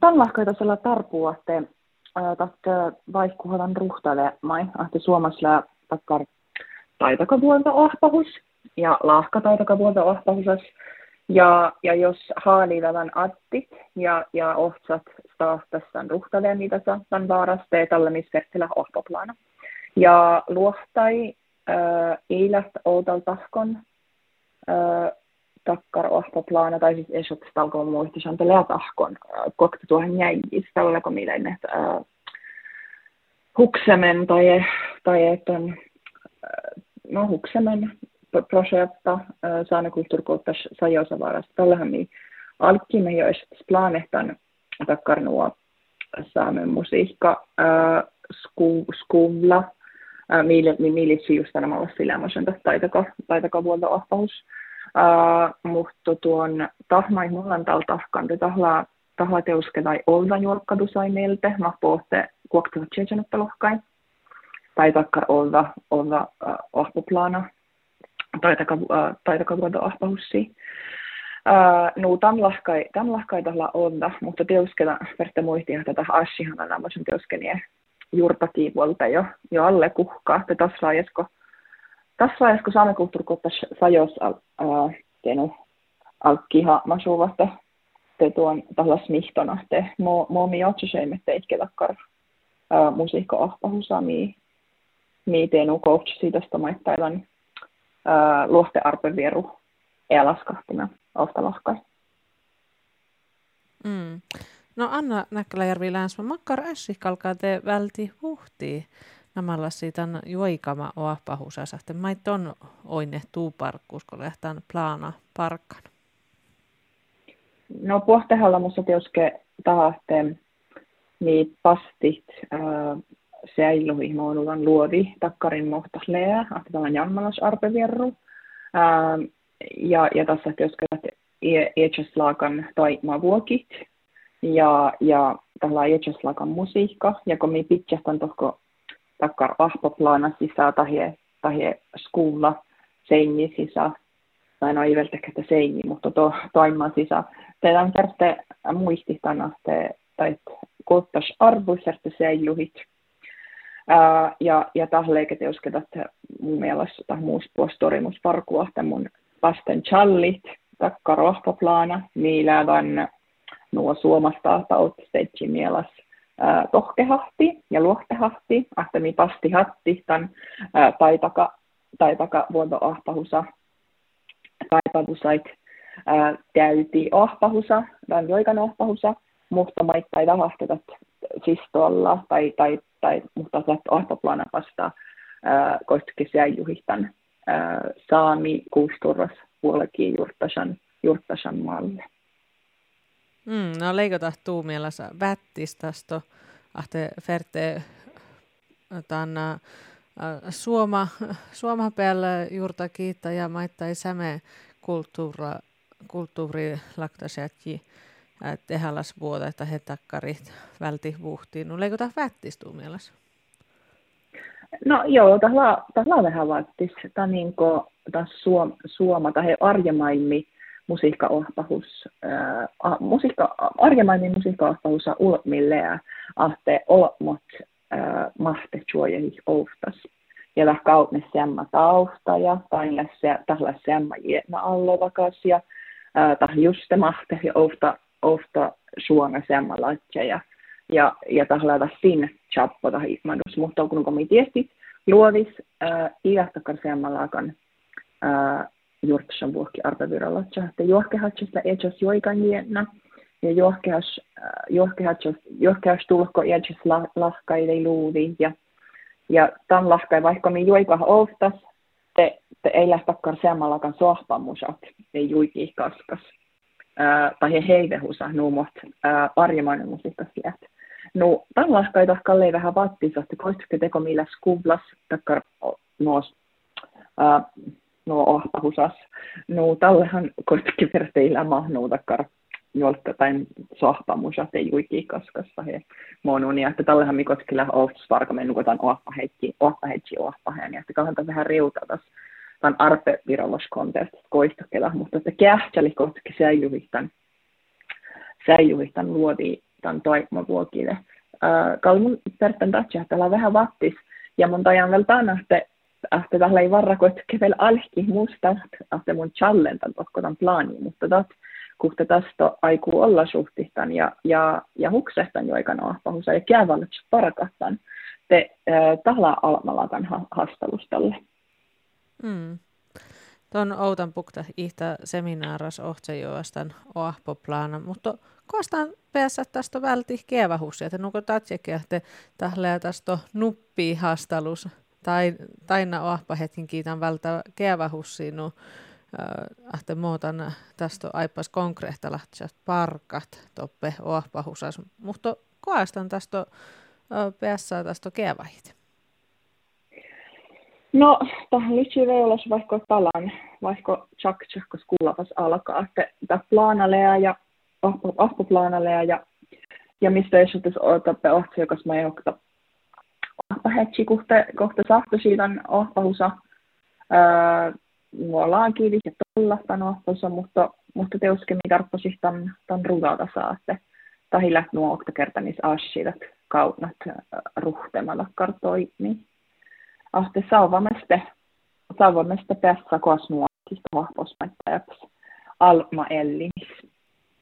tällä sillä tarpuu, että että vaikkuhavan ruhtale että Suomessa takkar taitakavuolta ohpahus ja lahka taitakavuolta ohpahusas. Ja, ja jos haalilavan attit ja, ja ohtsat staahtassan ruhtaleen, mitä saattan vaaraste tällä misvertillä ohpoplana. Ja luohtai äh, eilät outal tahkon äh, takkar ohpoplana, tai siis esot stalko muisti santelea tahkon, äh, kokta tuohon jäijis, tällä kun mielen, että äh, huksemen tai, tai että äh, no huksemen projekta äh, saana kulttuurikouttas sajosavarasta. Tällähän niin alkimme jo planehtan takkar nuo saamen musiikka äh, sku, skuvla, mille, mille just olla sillä taitako, taitako vuolta ohpaus. Mutta tuon tahmai mullan tal tahkan, tahla, tahla teuske tai olta juokkadu sai meiltä, mä pohte kuoktavat tjejanutta lohkai. Tai takkar olta, olta uh, ohpuplana, taitaka, uh, taitaka vuolta ohpahussi. Uh, no, tämän lahkai, tämän lahkai tahla olta, mutta teusketa verte muisti, että tätä asihan on nämä teuskeniä juurtakiipuolta jo, jo alle kuhkaa. Te tässä laajasko, tässä laajasko saamen kulttuurikohtas sajos uh, tenu alkkiha masuvasta te tuon tällä smihtona te mo, mo mi otsiseimme teitke takkar uh, musiikka ahpahusa mi, mi teenu coach siitä maittailan uh, luoste arpevieru elaskahtina lahkai. Mm. No Anna Näkkäläjärvi Länsma, makkar ässi kalkaa te välti huhtii. Namalla siitä juoikama oahpahusasa. Mait on oine tuuparkkuus, kun lähtään plana parkkan. No puhtehalla musta tioske tahte niin pastit äh, säiluhi monulan luodi takkarin mohtas lea, että tämän jammalas arpevierru. Ja, ja tässä tioske, että laakan tai vuokit, ja, ja tällä Jecheslakan musiikka, ja kun minä pitkästän tohko takkar ahpoplana sisä tai tahi skuulla seini sisä, tai no ei välttämättä seini, mutta to, toimman sisä. Teidän kärte muistitana, te, tai arvoiserte säilyhit. Ää, ja, ja tahleike teusketat mun mielestä tai muus puostorimus parkua, mun vasten challit, takkar ahpoplana, niillä van nuo suomasta tautsteitsi tohkehahti ja luohtehahti, ahtemi pastihatti, tämän taitaka, taitaka vuonto ahpahusa, taipavusait täyti ahpahusa, tämän joikan ahpahusa, mutta maittai tahahtetat sistolla tai, tai, tai mutta tätä ahpaplana vastaa koistukin säijuhistan saami kuusturras puolekin jurttasan, jurttasan maalle. Mm, no leikota tuu mielessä vättistasto, ahte ferte tanna äh, suoma, suoma päällä juurta kiittää ja maittai säme kulttuura, kulttuuri laktasjätki äh, tehallas vuoda, että he takkarit välti vuhtiin. No leikota vättistuu mielessä? No joo, on vähän vattis. Tämä niin kuin, suoma tai arjemaimmi musiikkaohpahus, äh, musiikka, arjemainen musiikkaohpahus on ulmillea, ahte olmot äh, mahte juojehi oftas. Ja läh kautne semma tausta ja tahla semma jietna allovakas ja äh, tah juste mahte ja ofta, ofta suona semma latja ja, ja tahla sin chappo tah ihmadus, mutta kun komi tiestit luovis äh, iähtakar semma lakan äh, juurtsan vuokki arpeviralla, että juohkehatsesta echas joikanjienna, ja juohkehas, äh, juohkehas, juohkehas tulko echas lahkaide luudi, ja, ja tämän lahkai vaikka mi juikah oftas, te, te ei lähtäkään seamallakaan sohpamusat, ei juiki kaskas. Ää, tai he heivehusa nuumot ää, parjemainen musiikkas läht. No, tämän lahkai tahkalle vähän vattisasti, koistukke teko millä skuvlas, takkar noos, ää, no ahpahusas. No tallehan koitkin verteillä mahnuu takkar jolta tai sohpamusa te juiki kaskassa he monuni, että tallehan mikotkilla ofts varka men nukotan ohpaheikki, ohpaheikki ohpaheen, ja että kannattaa vähän riutatas tämän arpe viralloskontest koistokela, mutta että kähtsäli kotki säijuhihtan, säijuhihtan luodi tämän toikma vuokille. Kalmun perten tatsi, että vähän vattis. Ja mun tajan vielä tänä, että että tällä ei varra, että kevel alki musta, että mun challentan tohko tämän plaanin, mutta tat, kun tästä aiku olla suhtihtan ja, ja, ja huksehtan jo aikana ahpahusa ja käävallet parakattan te äh, tahla almalakan ha, hastalustalle. Mm. Tuon outan pukta ihtä seminaaras ohtsejoastan oahpoplaana, mutta kostaan päässä tästä välti kevähus, että nuko tatsekin, että tähle tästä nuppii hastalus, tai taina oahpa hetkin kiitän vältä kevähussiin, no, että muutan tästä aipas konkreetta parkat toppe oahpahusas, mutta koastan tästä päässä tästä kevähit. No, tähän lytsi veulas vaikka talan, vaikka tjak tjakkos kuulavas alkaa, että tämä planalea ja ahpoplaanalea ja ja mistä jos tässä otappe ohtsi, mä johtaa ahpahetsi kohta, kohta sahto siitä ahpahusa. Mulla on kiilis ja tolla tämän ahpahusa, mutta, mutta teuskemi tarpposi tämän, tämän ruvata saa, että tahilla nuo okta kertanis asiat kaunat ruhtemalla kartoi, niin ahte saavameste, saavameste päässä kosmuokista vahvosmaittajaksi Alma Ellinis.